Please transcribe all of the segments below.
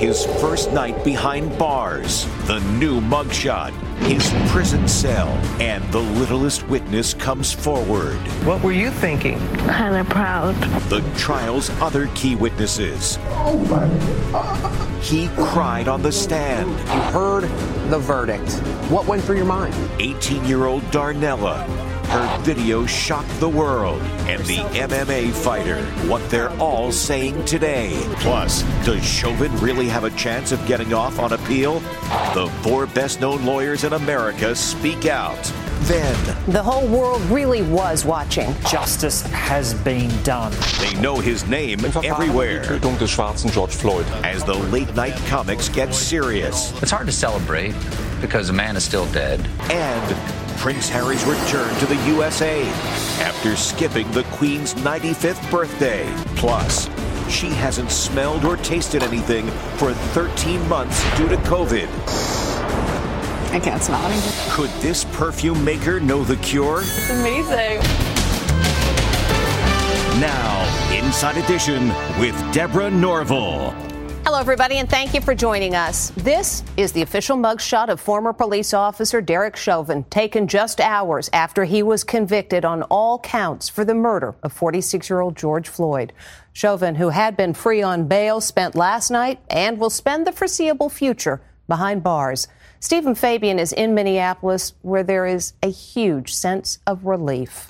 his first night behind bars, the new mugshot, his prison cell, and the littlest witness comes forward. What were you thinking? Kind of proud. The trial's other key witnesses. Oh my God. He cried on the stand. You heard the verdict. What went through your mind? 18 year old Darnella. Her video shocked the world and the MMA fighter. What they're all saying today. Plus, does Chauvin really have a chance of getting off on appeal? The four best known lawyers in America speak out. Then, the whole world really was watching. Justice has been done. They know his name everywhere. Tötung des schwarzen George Floyd. As the late night comics get serious. It's hard to celebrate because a man is still dead. And Prince Harry's return to the USA after skipping the Queen's 95th birthday. Plus, she hasn't smelled or tasted anything for 13 months due to COVID. I can't smell anything. Could this perfume maker know the cure? It's amazing. Now, Inside Edition with Deborah Norville. Hello, everybody, and thank you for joining us. This is the official mugshot of former police officer Derek Chauvin, taken just hours after he was convicted on all counts for the murder of 46 year old George Floyd. Chauvin, who had been free on bail, spent last night and will spend the foreseeable future behind bars. Stephen Fabian is in Minneapolis, where there is a huge sense of relief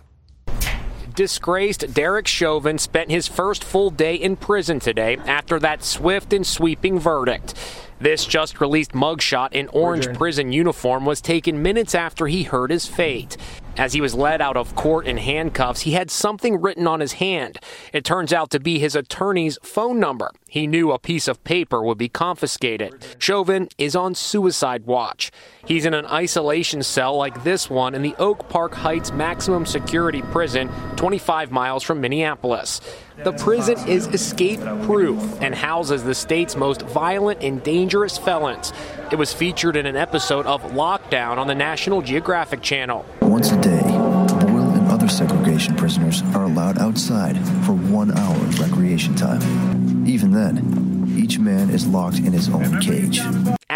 disgraced Derek Chauvin spent his first full day in prison today after that swift and sweeping verdict. This just released mugshot in orange prison uniform was taken minutes after he heard his fate. As he was led out of court in handcuffs, he had something written on his hand. It turns out to be his attorney's phone number. He knew a piece of paper would be confiscated. Chauvin is on suicide watch. He's in an isolation cell like this one in the Oak Park Heights maximum security prison, 25 miles from Minneapolis. The prison is escape proof and houses the state's most violent and dangerous felons. It was featured in an episode of Lockdown on the National Geographic Channel. Once a day, Boyle and other segregation prisoners are allowed outside for one hour of recreation time. Even then, each man is locked in his own cage.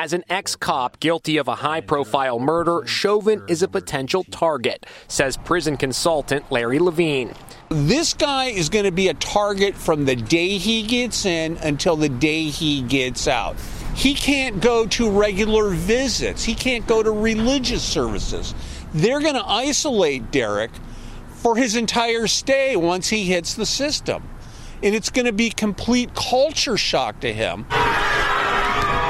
As an ex cop guilty of a high profile murder, Chauvin is a potential target, says prison consultant Larry Levine. This guy is going to be a target from the day he gets in until the day he gets out. He can't go to regular visits, he can't go to religious services. They're going to isolate Derek for his entire stay once he hits the system. And it's going to be complete culture shock to him.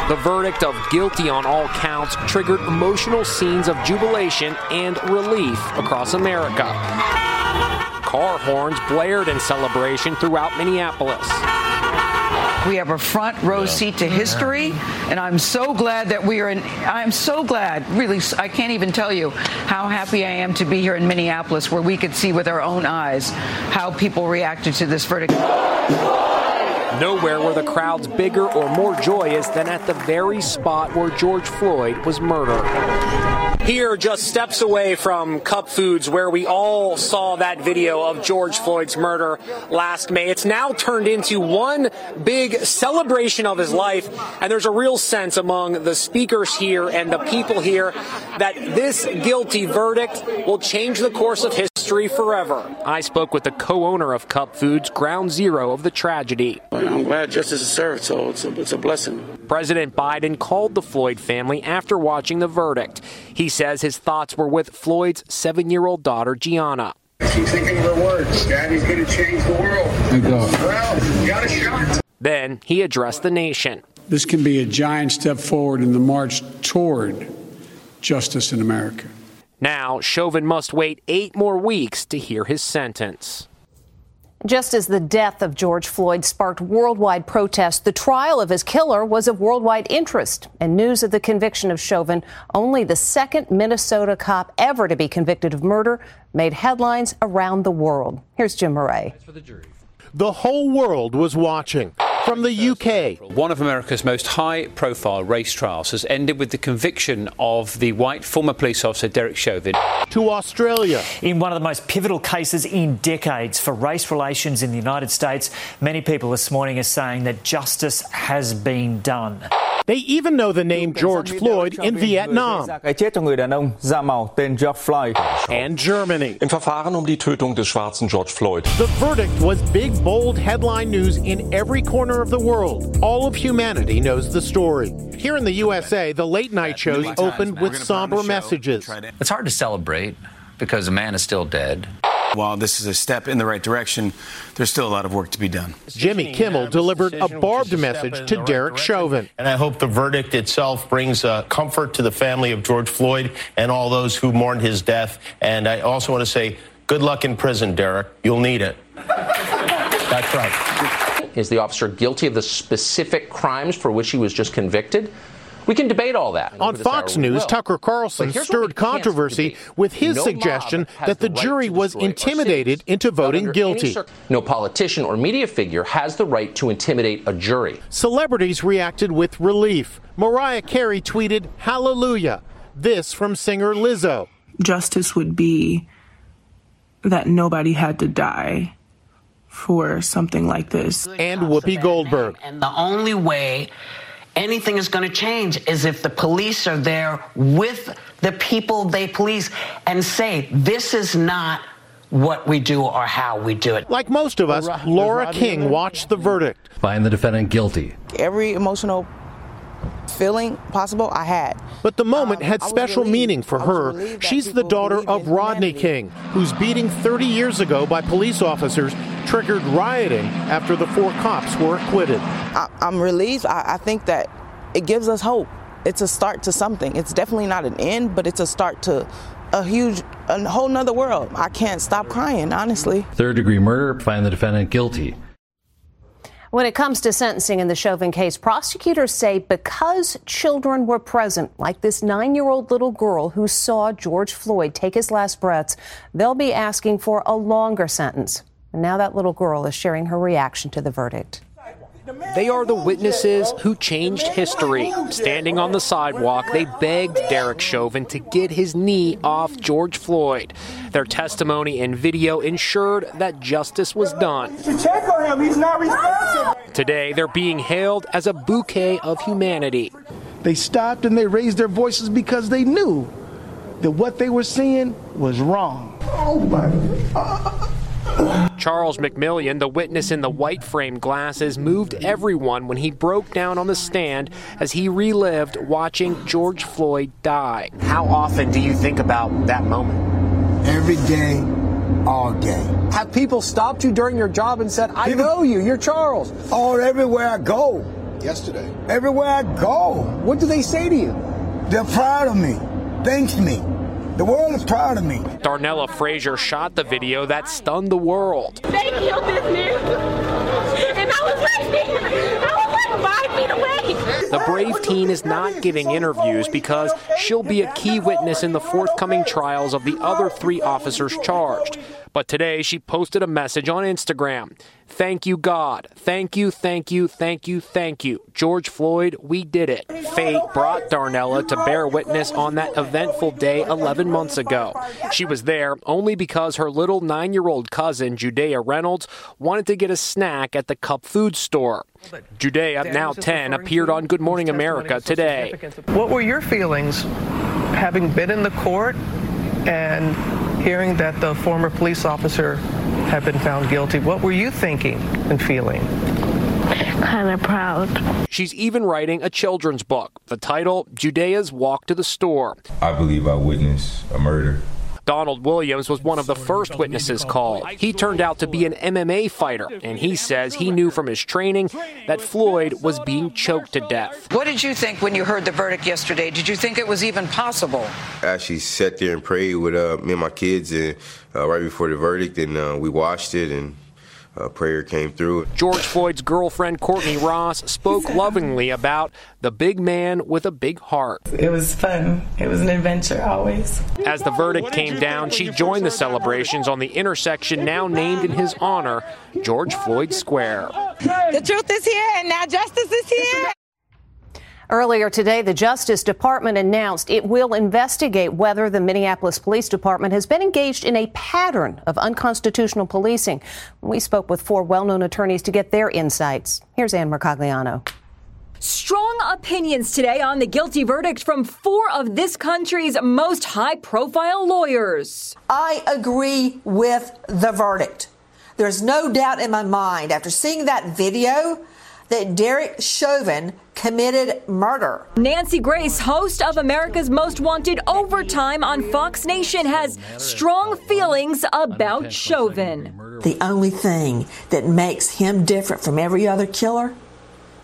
The verdict of guilty on all counts triggered emotional scenes of jubilation and relief across America. Car horns blared in celebration throughout Minneapolis. We have a front row seat to history, and I'm so glad that we are in. I'm so glad, really, I can't even tell you how happy I am to be here in Minneapolis, where we could see with our own eyes how people reacted to this verdict. Nowhere were the crowds bigger or more joyous than at the very spot where George Floyd was murdered. Here, just steps away from Cup Foods, where we all saw that video of George Floyd's murder last May. It's now turned into one big celebration of his life, and there's a real sense among the speakers here and the people here that this guilty verdict will change the course of history forever. I spoke with the co owner of Cup Foods, ground zero of the tragedy. I'm glad justice is served, so it's a, it's a blessing. President Biden called the Floyd family after watching the verdict. He says his thoughts were with Floyd's seven year old daughter, Gianna. Keep thinking of her words. Daddy's going to change the world. Well, you got a shot. Then he addressed the nation. This can be a giant step forward in the march toward justice in America. Now, Chauvin must wait eight more weeks to hear his sentence. Just as the death of George Floyd sparked worldwide protests, the trial of his killer was of worldwide interest. And news of the conviction of Chauvin, only the second Minnesota cop ever to be convicted of murder, made headlines around the world. Here's Jim Murray. The whole world was watching. From the UK. One of America's most high profile race trials has ended with the conviction of the white former police officer Derek Chauvin. To Australia. In one of the most pivotal cases in decades for race relations in the United States, many people this morning are saying that justice has been done. They even know the name George Floyd in Vietnam. And Germany. Im Verfahren um die Tötung des schwarzen George Floyd. The verdict was big, bold headline news in every corner of the world. All of humanity knows the story. Here in the USA, the late night shows opened with somber messages. It's hard to celebrate because a man is still dead. While this is a step in the right direction, there's still a lot of work to be done. Jimmy Kimmel delivered a barbed message to Derek Chauvin. And I hope the verdict itself brings uh, comfort to the family of George Floyd and all those who mourned his death. And I also want to say, good luck in prison, Derek. You'll need it. That's right. Is the officer guilty of the specific crimes for which he was just convicted? We can debate all that. On Fox News, Tucker Carlson stirred controversy with his No suggestion that the the right jury was intimidated into voting guilty. cir- no politician or media figure has the right to intimidate a jury. Celebrities reacted with relief. Mariah Carey tweeted, Hallelujah. This from singer Lizzo. justice would be that nobody had to die for something like this. And Whoopi Goldberg. And the only way anything is going to change is if the police are there with the people they police and say, this is not what we do or how we do it. Like most of us, Laura King watched the verdict. Find the defendant guilty. Every emotional feeling possible I had. But the moment um, had special relieved. meaning for her. She's the daughter of in Rodney King, whose beating 30 years ago by police officers triggered rioting after the four cops were acquitted. I, I'm relieved. I, I think that it gives us hope. It's a start to something. It's definitely not an end, but it's a start to a huge, a whole nother world. I can't stop crying, honestly. Third degree murder, find the defendant guilty. When it comes to sentencing in the Chauvin case, prosecutors say because children were present, like this nine year old little girl who saw George Floyd take his last breaths, they'll be asking for a longer sentence. And now that little girl is sharing her reaction to the verdict. They are the witnesses who changed history. Standing on the sidewalk, they begged Derek Chauvin to get his knee off George Floyd. Their testimony and video ensured that justice was done. Check on him. He's not responsive. Today, they're being hailed as a bouquet of humanity. They stopped and they raised their voices because they knew that what they were seeing was wrong. Oh my uh, uh, Charles McMillian, the witness in the white framed glasses, moved everyone when he broke down on the stand as he relived watching George Floyd die. How often do you think about that moment? Every day, all day. Have people stopped you during your job and said, I know you, you're Charles? Oh, everywhere I go. Yesterday. Everywhere I go. What do they say to you? They're proud of me. Thanks me. The world is proud of me. Darnella Frazier shot the video that stunned the world. They killed this man. And I was right there. I was like five feet away. The brave teen is not giving interviews because she'll be a key witness in the forthcoming trials of the other three officers charged. But today she posted a message on Instagram. Thank you, God. Thank you, thank you, thank you, thank you. George Floyd, we did it. Fate brought Darnella to bear witness on that eventful day 11 months ago. She was there only because her little nine year old cousin, Judeah Reynolds, wanted to get a snack at the Cup Food store. Judeah, now 10, appeared on Good Morning America today. What were your feelings having been in the court and hearing that the former police officer had been found guilty? What were you thinking and feeling? Kind of proud. She's even writing a children's book. The title, Judeah's Walk to the Store. I believe I witnessed a murder. Donald Williams was one of the first witnesses called. He turned out to be an MMA fighter, and he says he knew from his training that Floyd was being choked to death. What did you think when you heard the verdict yesterday? Did you think it was even possible? I actually sat there and prayed with uh, me and my kids and, uh, right before the verdict, and uh, we watched it and uh, prayer came through. George Floyd's girlfriend, Courtney Ross, spoke lovingly about the big man with a big heart. It was fun. It was an adventure always. As the verdict came down, she joined the celebrations on the intersection now named in his honor, George Floyd Square. The truth is here, and now justice is here. Earlier today, the Justice Department announced it will investigate whether the Minneapolis Police Department has been engaged in a pattern of unconstitutional policing. We spoke with four well known attorneys to get their insights. Here's Ann Mercogliano. Strong opinions today on the guilty verdict from four of this country's most high profile lawyers. I agree with the verdict. There's no doubt in my mind after seeing that video that Derek Chauvin committed murder. Nancy Grace, host of America's Most Wanted Overtime on Fox Nation, has strong feelings about Chauvin. The only thing that makes him different from every other killer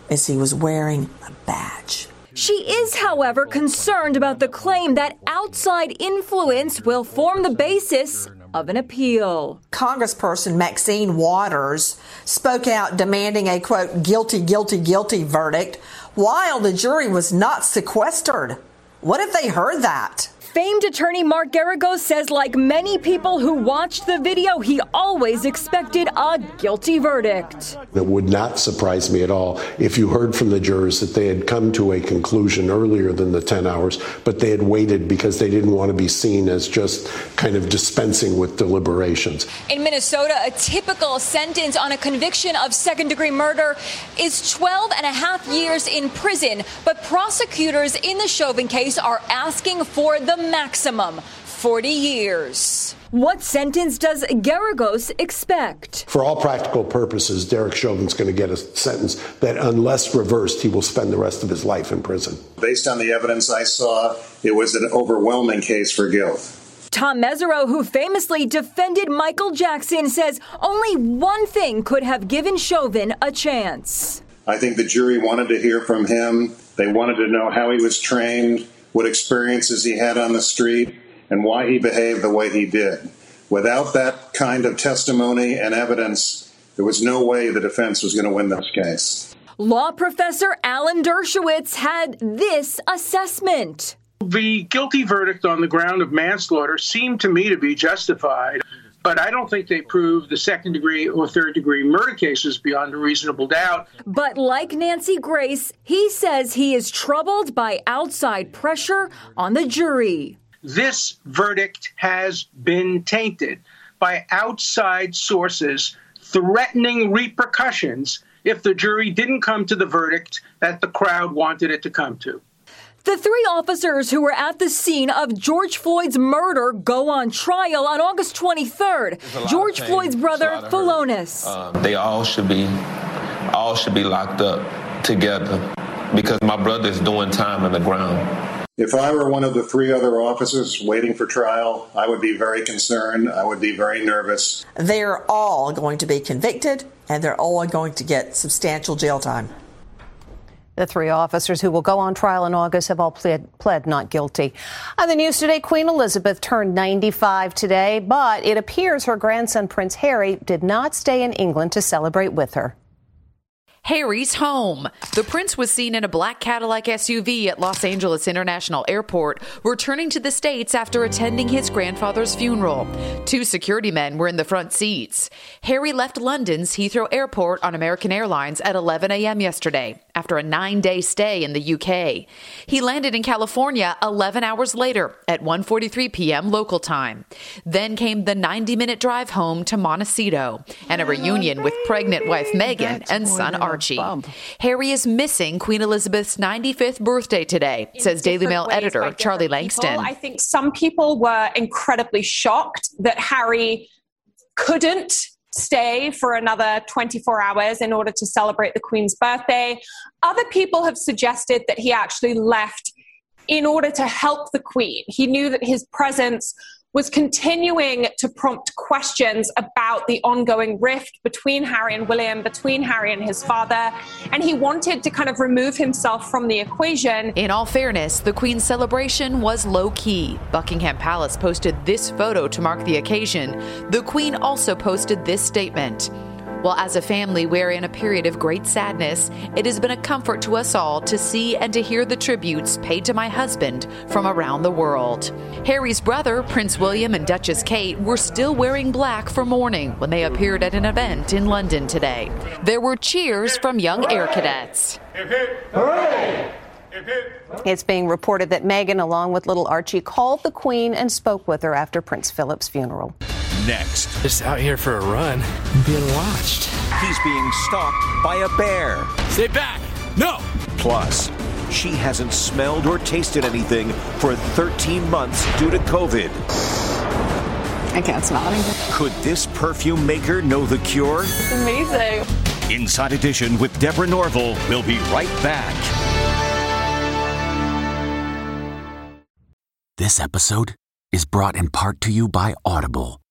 is he was wearing a badge. She is, however, concerned about the claim that outside influence will form the basis of an appeal. Congressperson Maxine Waters spoke out demanding a quote, guilty, guilty, guilty verdict while the jury was not sequestered. What if they heard that? Famed attorney Mark Geragos says, like many people who watched the video, he always expected a guilty verdict. It would not surprise me at all if you heard from the jurors that they had come to a conclusion earlier than the 10 hours, but they had waited because they didn't want to be seen as just kind of dispensing with deliberations. In Minnesota, a typical sentence on a conviction of second degree murder is 12 and a half years in prison, but prosecutors in the Chauvin case are asking for the maximum 40 years. What sentence does Geragos expect? For all practical purposes, Derek Chauvin's going to get a sentence that, unless reversed, he will spend the rest of his life in prison. Based on the evidence I saw, it was an overwhelming case for guilt. Tom Mesereau, who famously defended Michael Jackson, says only one thing could have given Chauvin a chance. I think the jury wanted to hear from him. They wanted to know how he was trained, what experiences he had on the street, and why he behaved the way he did. Without that kind of testimony and evidence, there was no way the defense was going to win this case. Law professor Alan Dershowitz had this assessment. The guilty verdict on the ground of manslaughter seemed to me to be justified, but I don't think they prove the second degree or third degree murder cases beyond a reasonable doubt. But like Nancy Grace, he says he is troubled by outside pressure on the jury. This verdict has been tainted by outside sources threatening repercussions if the jury didn't come to the verdict that the crowd wanted it to come to. The three officers who were at the scene of George Floyd's murder go on trial on August 23rd. George Floyd's brother, Philonise. Uh, they all should be, all should be locked up together because my brother is doing time on the ground. If I were one of the three other officers waiting for trial, I would be very concerned. I would be very nervous. They're all going to be convicted and they're all going to get substantial jail time. The three officers who will go on trial in August have all pled, pled not guilty. On the news today, Queen Elizabeth turned 95 today, but it appears her grandson Prince Harry did not stay in England to celebrate with her. Harry's home. The prince was seen in a black Cadillac SUV at Los Angeles International Airport, returning to the States after attending his grandfather's funeral. Two security men were in the front seats. Harry left London's Heathrow Airport on American Airlines at 11 a.m. yesterday after a nine day stay in the UK. He landed in California 11 hours later at 1.43 p.m. local time. Then came the 90 minute drive home to Montecito and a reunion with pregnant wife Meghan and son Archie. Harry is missing Queen Elizabeth's 95th birthday today, says Daily Mail editor Charlie Lankston. I think some people were incredibly shocked that Harry couldn't stay for another 24 hours in order to celebrate the Queen's birthday. Other people have suggested that he actually left in order to help the Queen. He knew that his presence was continuing to prompt questions about the ongoing rift between Harry and William, between Harry and his father, and he wanted to kind of remove himself from the equation. In all fairness, the Queen's celebration was low key. Buckingham Palace posted this photo to mark the occasion. The Queen also posted this statement. Well, as a family, we're in a period of great sadness. It has been a comfort to us all to see and to hear the tributes paid to my husband from around the world. Harry's brother, Prince William, and Duchess Kate were still wearing black for mourning when they appeared at an event in London today. There were cheers from young air cadets. Hooray! It's being reported that Meghan, along with little Archie, called the Queen and spoke with her after Prince Philip's funeral. Next. Just out here for a run and being watched. He's being stalked by a bear. Stay back. No. Plus, she hasn't smelled or tasted anything for 13 months due to COVID. I can't smell anything. Could this perfume maker know the cure? It's amazing. Inside Edition with Deborah Norville. We'll be right back. This episode is brought in part to you by Audible,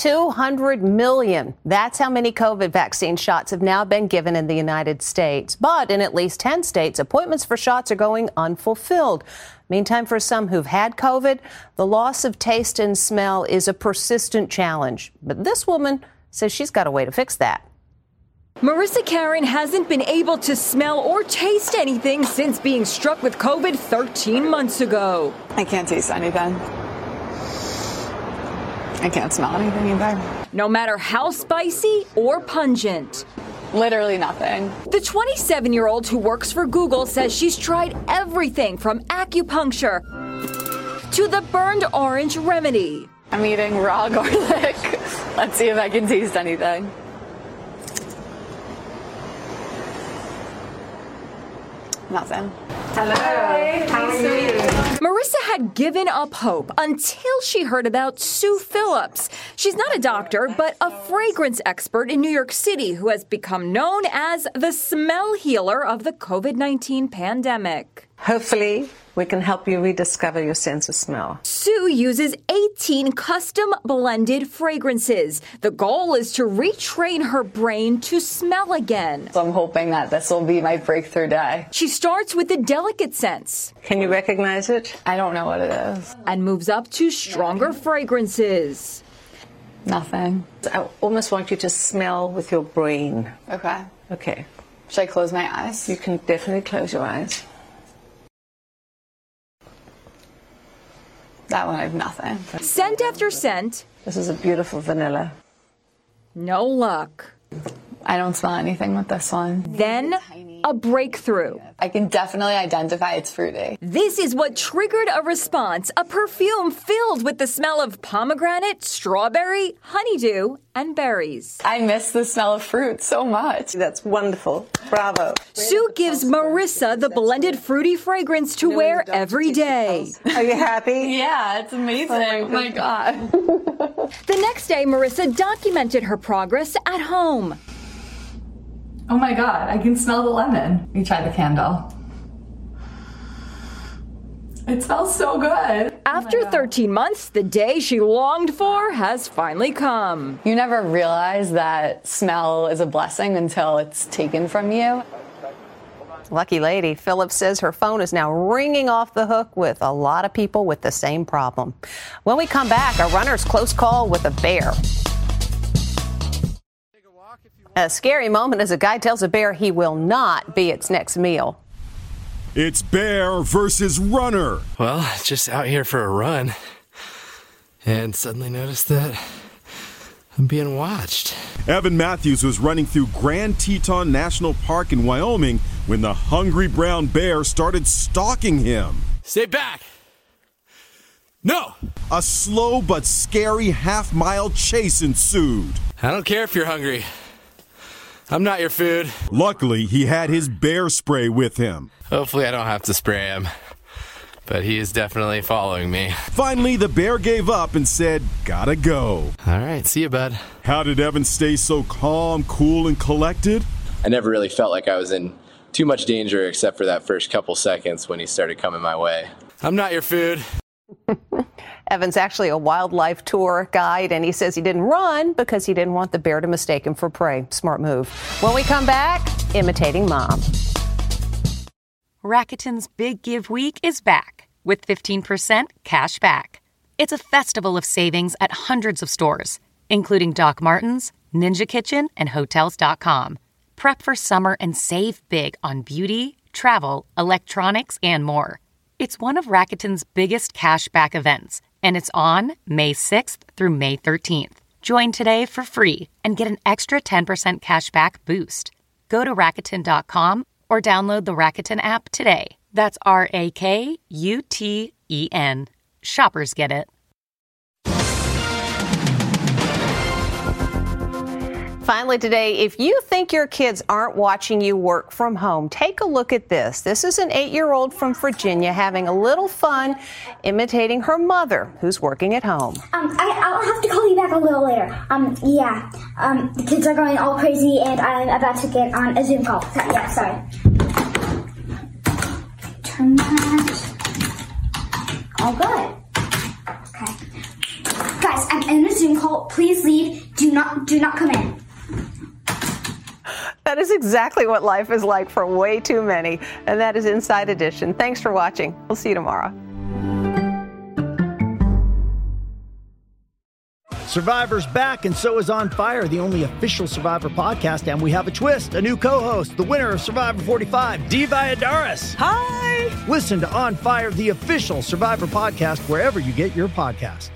200 million. That's how many COVID vaccine shots have now been given in the United States. But in at least 10 states, appointments for shots are going unfulfilled. Meantime, for some who've had COVID, the loss of taste and smell is a persistent challenge. But this woman says she's got a way to fix that. Marissa Karen hasn't been able to smell or taste anything since being struck with COVID 13 months ago. I can't taste anything. I can't smell anything either. No matter how spicy or pungent. Literally nothing. The 27 year old who works for Google says she's tried everything from acupuncture to the burned orange remedy. I'm eating raw garlic. Let's see if I can taste anything. Nothing. Hello. How are you? Marissa had given up hope until she heard about Sue Phillips. She's not a doctor, but a fragrance expert in New York City who has become known as the smell healer of the COVID 19 pandemic. Hopefully, we can help you rediscover your sense of smell. Sue uses 18 custom blended fragrances. The goal is to retrain her brain to smell again. So I'm hoping that this will be my breakthrough day. She starts with the delicate scents. Can you recognize it? I don't know what it is. And moves up to stronger fragrances. Nothing. I almost want you to smell with your brain. Okay. Okay. Should I close my eyes? You can definitely close your eyes. That one I have nothing. Scent after scent. This is a beautiful vanilla. No luck. I don't smell anything with this one. Then a breakthrough. I can definitely identify it's fruity. This is what triggered a response a perfume filled with the smell of pomegranate, strawberry, honeydew, and berries. I miss the smell of fruit so much. That's wonderful. Bravo. Sue gives Marissa the blended fruity fragrance to wear every day. Are you happy? yeah, it's amazing. Oh my, oh God. the next day, Marissa documented her progress at home. Oh my god, I can smell the lemon. Let me try the candle. It smells so good. After 13 months, the day she longed for has finally come. You never realize that smell is a blessing until it's taken from you. Lucky lady. Phillips says her phone is now ringing off the hook with a lot of people with the same problem. When we come back, a runner's close call with a bear. A scary moment as a guy tells a bear he will not be its next meal. It's bear versus runner. Well, just out here for a run and suddenly noticed that I'm being watched. Evan Matthews was running through Grand Teton National Park in Wyoming when the hungry brown bear started stalking him. Stay back. No! A slow but scary half mile chase ensued. I don't care if you're hungry. I'm not your food. Luckily, he had his bear spray with him. Hopefully, I don't have to spray him. But he is definitely following me. Finally, the bear gave up and said, Gotta go. All right, see you, bud. How did Evan stay so calm, cool, and collected? I never really felt like I was in too much danger except for that first couple seconds when he started coming my way. I'm not your food. Evan's actually a wildlife tour guide, and he says he didn't run because he didn't want the bear to mistake him for prey. Smart move. When we come back, imitating mom. Rakuten's Big Give Week is back with 15% cash back. It's a festival of savings at hundreds of stores, including Doc Martens, Ninja Kitchen, and Hotels.com. Prep for summer and save big on beauty, travel, electronics, and more. It's one of Rakuten's biggest cashback events, and it's on May 6th through May 13th. Join today for free and get an extra 10% cashback boost. Go to Rakuten.com or download the Rakuten app today. That's R A K U T E N. Shoppers get it. Finally, today, if you think your kids aren't watching you work from home, take a look at this. This is an eight year old from Virginia having a little fun imitating her mother, who's working at home. Um, I, I'll have to call you back a little later. Um, yeah. Um, the kids are going all crazy, and I'm about to get on a Zoom call. Yeah, sorry. Turn that. All good. Okay. Guys, I'm in a Zoom call. Please leave. Do not, do not come in. That is exactly what life is like for way too many. And that is Inside Edition. Thanks for watching. We'll see you tomorrow. Survivor's back, and so is On Fire, the only official Survivor podcast. And we have a twist a new co host, the winner of Survivor 45, Dee Valladares. Hi! Listen to On Fire, the official Survivor podcast, wherever you get your podcast.